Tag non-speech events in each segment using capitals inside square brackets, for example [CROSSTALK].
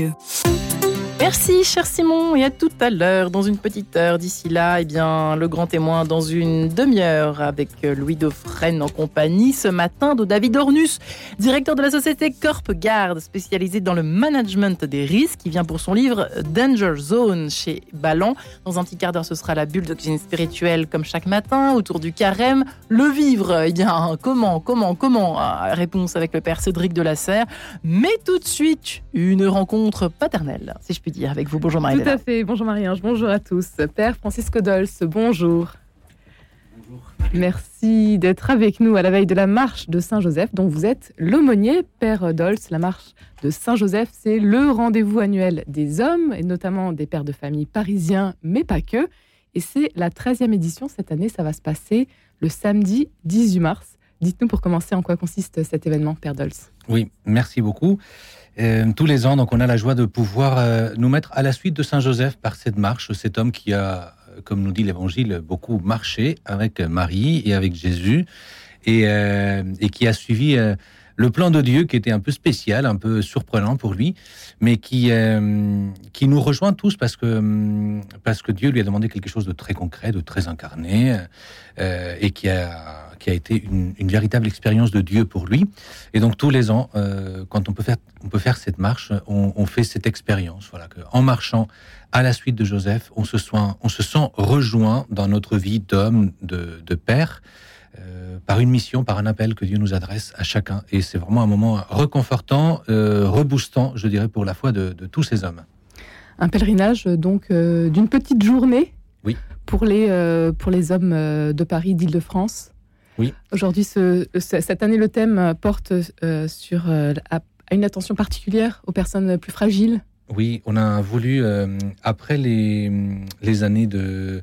you. Merci, cher Simon, et à tout à l'heure, dans une petite heure. D'ici là, eh bien, le grand témoin dans une demi-heure avec Louis Dauphren en compagnie ce matin de David Ornus, directeur de la société Corp Garde, spécialisée dans le management des risques, qui vient pour son livre Danger Zone chez Ballon. Dans un petit quart d'heure, ce sera la bulle d'oxygène spirituelle comme chaque matin, autour du carême. Le vivre, eh bien, comment, comment, comment Réponse avec le père Cédric de la Serre. Mais tout de suite, une rencontre paternelle, si je puis dire, avec vous. Bonjour Marie. Tout à fait. Bonjour Marie-Ange. Bonjour à tous. Père Francisco Dolce, bonjour. Bonjour. Merci d'être avec nous à la veille de la marche de Saint-Joseph, dont vous êtes l'aumônier, Père Dolce. La marche de Saint-Joseph, c'est le rendez-vous annuel des hommes, et notamment des pères de famille parisiens, mais pas que. Et c'est la 13e édition cette année. Ça va se passer le samedi 18 mars. Dites-nous pour commencer en quoi consiste cet événement, Père Dolce? Oui, merci beaucoup. Euh, tous les ans, donc, on a la joie de pouvoir euh, nous mettre à la suite de Saint Joseph par cette marche, cet homme qui a, comme nous dit l'Évangile, beaucoup marché avec Marie et avec Jésus, euh, et qui a suivi le plan de Dieu qui était un peu spécial, un peu surprenant pour lui, mais qui, qui nous rejoint tous parce que, parce que Dieu lui a demandé quelque chose de très concret, de très incarné, et qui a qui a été une, véritable expérience de Dieu pour lui. Et donc tous les ans, euh, quand on peut faire, on peut faire cette marche, on, fait cette expérience. Voilà, en marchant à la suite de Joseph, on se, on se sent rejoint dans notre vie d'homme, de, père, euh, par une mission, par un appel que Dieu nous adresse à chacun. Et c'est vraiment un moment reconfortant, euh, reboostant, je dirais, pour la foi de, tous ces hommes. Un pèlerinage donc d'une petite journée. Oui. Pour les, pour les hommes de Paris, d'Île-de-France. Oui. Aujourd'hui, cette année, le thème porte euh, sur euh, une attention particulière aux personnes plus fragiles. Oui, on a voulu, euh, après les, années de,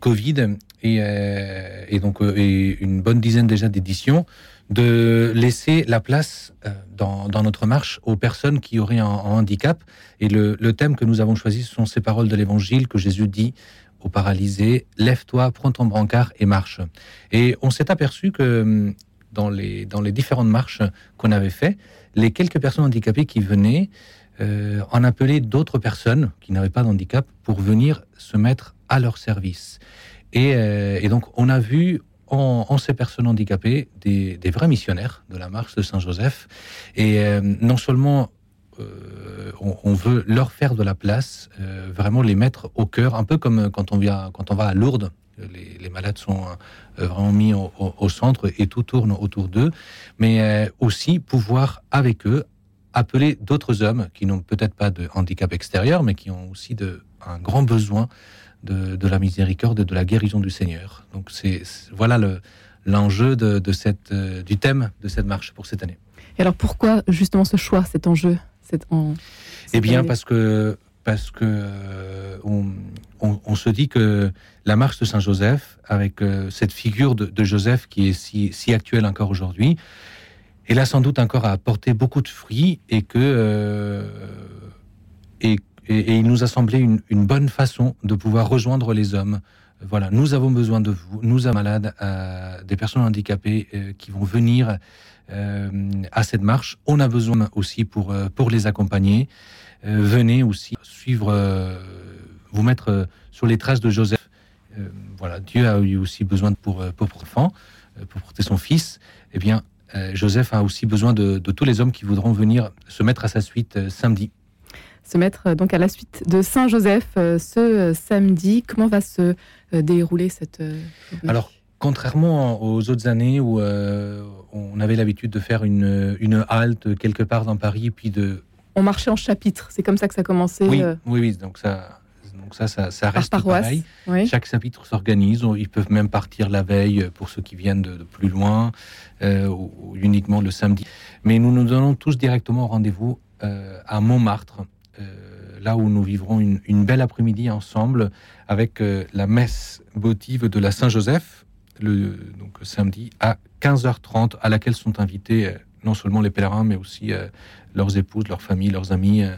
Covid et, donc une bonne dizaine déjà d'éditions, de laisser la place dans, notre marche aux personnes qui auraient un, handicap. Et le, thème que nous avons choisi, ce sont ces paroles de l'Évangile que Jésus dit au paralysé, lève-toi, prends ton brancard et marche. Et on s'est aperçu que dans les, dans les différentes marches qu'on avait fait, les quelques personnes handicapées qui venaient euh, en appelaient d'autres personnes qui n'avaient pas d'handicap pour venir se mettre à leur service. Et, euh, donc on a vu en, ces personnes handicapées des, vrais missionnaires de la marche de Saint-Joseph. Et euh, non seulement on, veut leur faire de la place, vraiment les mettre au cœur, un peu comme quand on, vient, quand on va à Lourdes. Les, malades sont vraiment mis au, centre et tout tourne autour d'eux, mais aussi pouvoir avec eux appeler d'autres hommes qui n'ont peut-être pas de handicap extérieur, mais qui ont aussi de, un grand besoin de, la miséricorde et de la guérison du Seigneur. Donc c'est voilà l'enjeu de, cette, du thème de cette marche pour cette année. Et alors pourquoi justement ce choix, cet enjeu eh bien, parce que parce que euh, on, se dit que la marche de Saint Joseph, avec euh, cette figure de, Joseph qui est si, si actuelle encore aujourd'hui, elle a sans doute encore à apporter beaucoup de fruits et que euh, et, il nous a semblé une, bonne façon de pouvoir rejoindre les hommes. Voilà, nous avons besoin de vous, nous sommes malades, des personnes handicapées qui vont venir euh, à cette marche. On a besoin aussi pour, euh, pour les accompagner. Euh, venez aussi suivre, vous mettre sur les traces de Joseph. voilà, Dieu a eu aussi besoin pour, pour enfant, pour porter son fils. Eh bien, Joseph a aussi besoin de, tous les hommes qui voudront venir se mettre à sa suite samedi. Se mettre donc à la suite de Saint Joseph ce samedi. Comment va se dérouler cette Alors, contrairement aux autres années où euh, on avait l'habitude de faire une, une, halte quelque part dans Paris, puis de... On marchait en chapitre, c'est comme ça que ça commençait Oui, euh, oui, oui, donc ça... Donc ça, ça, reste pareil. Chaque chapitre s'organise. Ils peuvent même partir la veille pour ceux qui viennent de, plus loin, euh, ou, uniquement le samedi. Mais nous nous donnons tous directement rendez-vous à Montmartre, là où nous vivrons une, une belle après-midi ensemble avec la messe votive de la Saint-Joseph le donc, samedi à 15h30, à laquelle sont invités euh, non seulement les pèlerins, mais aussi euh, leurs épouses, leurs familles, leurs amis. Euh,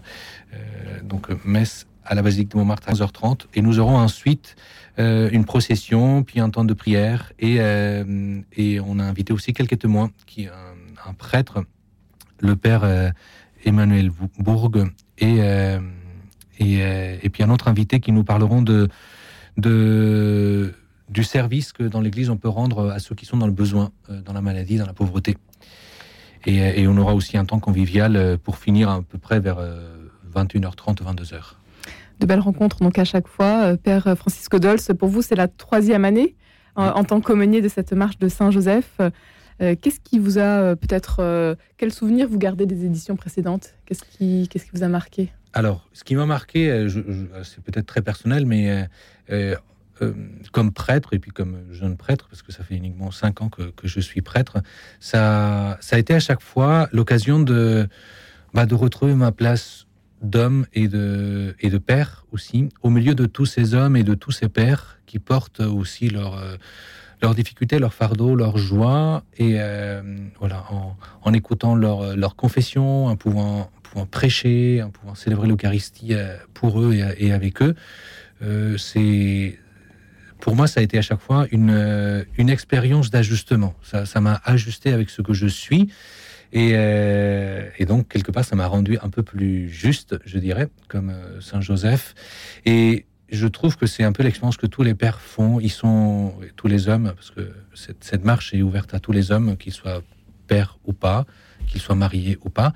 donc, messe à la basilique de Montmartre à 15h30. Et nous aurons ensuite une procession, puis un temps de prière. Et, et on a invité aussi quelques témoins, qui un, un prêtre, le père Emmanuel Bourg et, et, puis un autre invité qui nous parleront de, de, du service que dans l'Église on peut rendre à ceux qui sont dans le besoin, dans la maladie, dans la pauvreté. Et, et, on aura aussi un temps convivial pour finir à peu près vers 21h30, 22h. De belles rencontres donc à chaque fois. Père Francisco Dols, pour vous c'est la troisième année en, tant qu'aumônier de cette marche de Saint-Joseph. Euh, qu'est-ce qui vous a euh, peut-être. Euh, quel souvenir vous gardez des éditions précédentes? Qu'est-ce qui, qu'est-ce qui vous a marqué? Alors, ce qui m'a marqué, c'est peut-être très personnel, mais comme prêtre et puis comme jeune prêtre, parce que ça fait uniquement cinq ans que, que je suis prêtre, ça, ça a été à chaque fois l'occasion de, bah, de retrouver ma place d'homme et de, et de père aussi, au milieu de tous ces hommes et de tous ces pères qui portent aussi leur leurs difficultés, leurs fardeaux, leurs joies, et euh, voilà, en, écoutant leur, leur confession, en pouvant, pouvant prêcher, en pouvant célébrer l'Eucharistie euh, pour eux et, avec eux, euh, pour moi, ça a été à chaque fois une, une expérience d'ajustement. Ça m'a ajusté avec ce que je suis. Et, et, donc, quelque part, ça m'a rendu un peu plus juste, je dirais, comme Saint Joseph. Et je trouve que c'est un peu l'expérience que tous les pères font. Ils sont tous les hommes, parce que cette, marche est ouverte à tous les hommes, qu'ils soient pères ou pas, qu'ils soient mariés ou pas.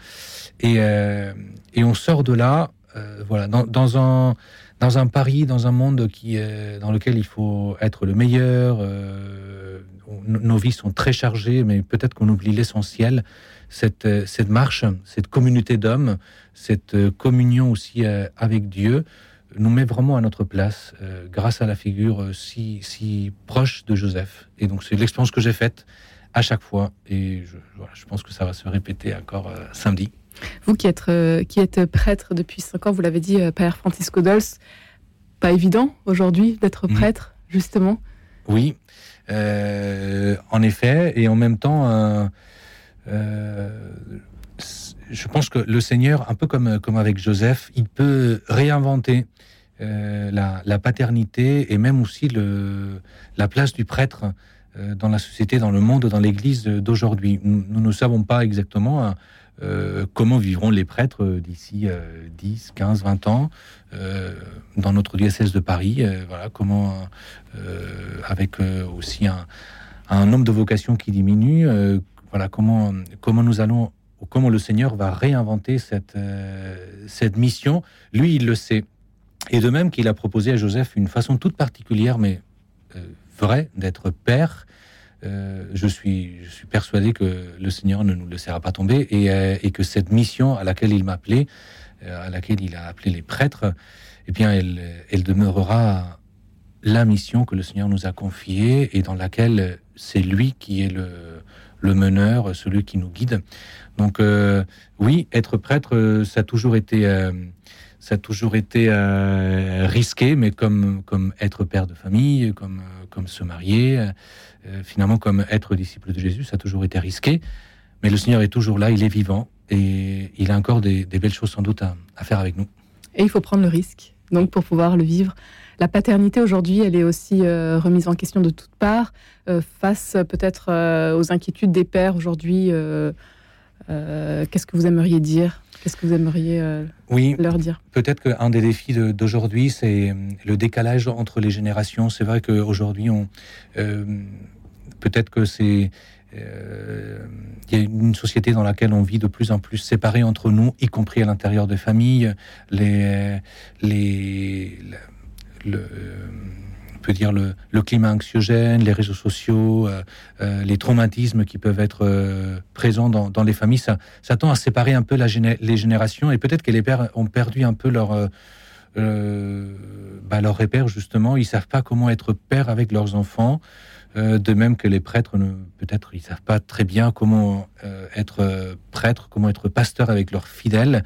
Et, euh, et on sort de là, euh, voilà, dans, dans, un dans un Paris, dans un monde qui dans lequel il faut être le meilleur. Euh, nos vies sont très chargées, mais peut-être qu'on oublie l'essentiel. Cette, cette marche, cette communauté d'hommes, cette communion aussi avec Dieu nous met vraiment à notre place euh, grâce à la figure euh, si, proche de Joseph. Et donc c'est l'expérience que j'ai faite à chaque fois et je, pense que ça va se répéter encore euh, samedi. Vous qui êtes, qui êtes prêtre depuis cinq ans, vous l'avez dit, Père Francisco Dols, pas évident aujourd'hui d'être mhm. prêtre, justement Oui, en effet, et en même temps, je pense que le Seigneur, un peu comme, comme avec Joseph, il peut réinventer euh, la, paternité et même aussi le, la place du prêtre euh, dans la société, dans le monde, dans l'Église d'aujourd'hui. Nous, ne savons pas exactement hein, euh, comment vivront les prêtres d'ici 10, 15, 20 ans dans notre diocèse de Paris. voilà, comment, avec aussi un, un, nombre de vocations qui diminue, voilà, comment, comment nous allons comment le Seigneur va réinventer cette, cette mission. Lui, il le sait. Et de même qu'il a proposé à Joseph une façon toute particulière, mais euh, vraie, d'être père. Euh, je, suis, persuadé que le Seigneur ne nous laissera pas tomber et, euh, que cette mission à laquelle il m'a appelé, à laquelle il a appelé les prêtres, eh bien, elle, demeurera la mission que le Seigneur nous a confiée et dans laquelle c'est lui qui est le meneur, celui qui nous guide. Donc oui, être prêtre, ça a toujours été ça a toujours été euh, risqué, mais comme, comme être père de famille, comme, comme se marier, euh, finalement comme être disciple de Jésus, ça a toujours été risqué. Mais le Seigneur est toujours là, il est vivant et il a encore des, belles choses sans doute à, faire avec nous. Et il faut prendre le risque, donc pour pouvoir le vivre. La paternité aujourd'hui, elle est aussi euh, remise en question de toutes parts, face peut-être aux inquiétudes des pères aujourd'hui. Qu'est-ce que vous aimeriez dire? Qu'est-ce que vous aimeriez euh, oui, leur dire? Peut-être qu'un des défis d'aujourd'hui, c'est euh, le décalage entre les générations. C'est vrai qu'aujourd'hui, on euh, peut-être que c'est il y a une société dans laquelle on vit de plus en plus séparés entre nous, y compris à l'intérieur des familles. Les, les, le, peut dire le, climat anxiogène, les réseaux sociaux, euh, euh, les traumatismes qui peuvent être euh, présents dans, les familles, ça, tend à séparer un peu la les générations et peut-être que les pères ont perdu un peu leur bah, leur repère justement. Ils savent pas comment être père avec leurs enfants. de même que les prêtres, peut-être, ils savent pas très bien comment être prêtre, comment être pasteur avec leurs fidèles.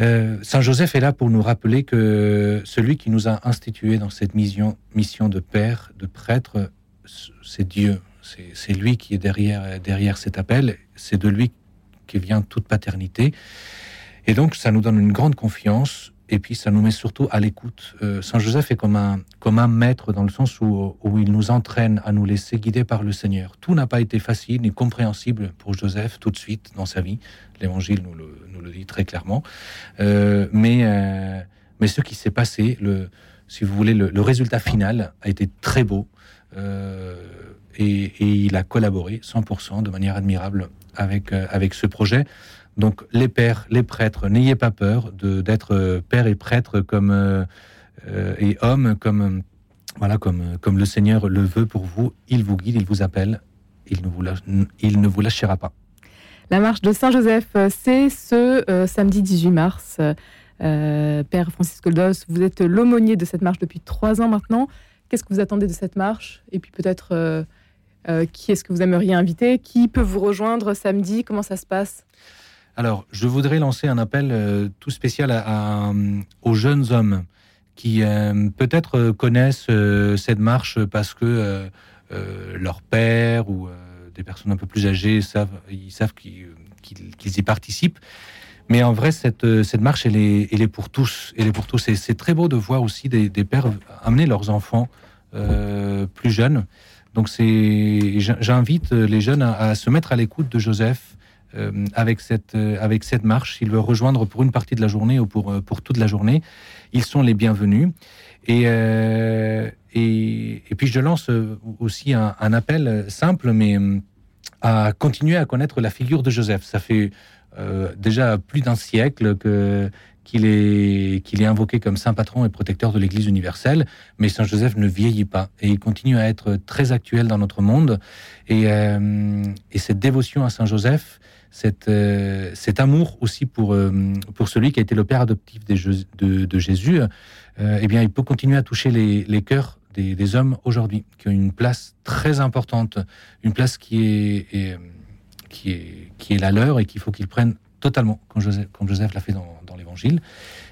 Euh, Saint Joseph est là pour nous rappeler que celui qui nous a institués dans cette mission, mission de père, de prêtre, c'est Dieu. C'est lui qui est derrière, derrière cet appel. C'est de lui qui vient toute paternité. Et donc, ça nous donne une grande confiance et puis ça nous met surtout à l'écoute. Euh, Saint Joseph est comme un, comme un maître dans le sens où, où il nous entraîne à nous laisser guider par le Seigneur. Tout n'a pas été facile ni compréhensible pour Joseph tout de suite dans sa vie. L'évangile nous le, nous le dit très clairement. Euh, mais, euh, mais ce qui s'est passé, si vous voulez, le, résultat final a été très beau. Et, et, il a collaboré 100% de manière admirable avec, avec ce projet. Donc les pères, les prêtres, n'ayez pas peur d'être euh, père et prêtre comme euh, et homme comme voilà comme comme le Seigneur le veut pour vous. Il vous guide, il vous appelle, il ne vous il ne vous lâchera pas. La marche de Saint Joseph, c'est ce euh, samedi 18 mars. Euh, Père Francisco Dos, vous êtes l'aumônier de cette marche depuis trois ans maintenant. Qu'est-ce que vous attendez de cette marche? Et puis peut-être euh, qui est-ce que vous aimeriez inviter? Qui peut vous rejoindre samedi? Comment ça se passe? Alors, je voudrais lancer un appel euh, tout spécial aux jeunes hommes qui euh, peut-être connaissent euh, cette marche parce que leur père ou des personnes un peu plus âgées savent, ils savent qu'ils qu y participent. Mais en vrai, cette, marche, elle est, pour tous. Elle est pour tous. Et c'est très beau de voir aussi des, pères amener leurs enfants plus jeunes. Donc, j'invite les jeunes à, se mettre à l'écoute de Joseph, euh, avec, cette, euh, avec cette marche. S'ils veulent rejoindre pour une partie de la journée ou pour, euh, pour toute la journée, ils sont les bienvenus. Et, et, puis je lance aussi un, appel simple, mais à continuer à connaître la figure de Joseph. Ça fait déjà plus d'un siècle qu'il est, qu'il est invoqué comme saint patron et protecteur de l'Église universelle, mais Saint Joseph ne vieillit pas et il continue à être très actuel dans notre monde. Et cette dévotion à Saint Joseph, euh, cet amour aussi pour, euh, pour celui qui a été le père adoptif de, Jésus, euh, eh bien, il peut continuer à toucher les, les cœurs des, des hommes aujourd'hui, qui ont une place très importante, une place qui est, est qui, est, qui est la leur et qu'il faut qu'ils prennent totalement, comme Joseph, comme Joseph l'a fait dans, dans l'Évangile.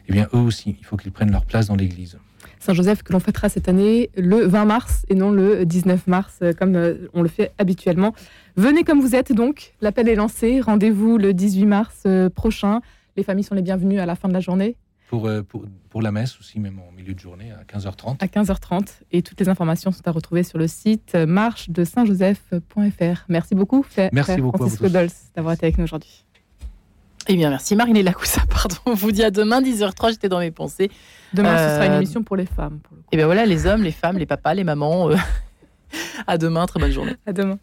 Eh bien, eux aussi, il faut qu'ils prennent leur place dans l'Église. Saint-Joseph que l'on fêtera cette année le 20 mars et non le 19 mars comme on le fait habituellement. Venez comme vous êtes donc, l'appel est lancé, rendez-vous le 18 mars prochain. Les familles sont les bienvenues à la fin de la journée. Pour, pour, pour la messe aussi, même en milieu de journée, à 15h30. À 15h30. Et toutes les informations sont à retrouver sur le site marche de saint-joseph.fr. Merci beaucoup, Merci beaucoup Francisco Dols, d'avoir été avec nous aujourd'hui. Eh bien, merci Marinée Lacoussa, [LAUGHS] pardon. On vous dit à demain, 10h03, j'étais dans mes pensées. Demain, euh... ce sera une émission pour les femmes. Pour et bien voilà, les hommes, les femmes, les papas, les mamans. Euh... [LAUGHS] à demain, très bonne journée. À demain.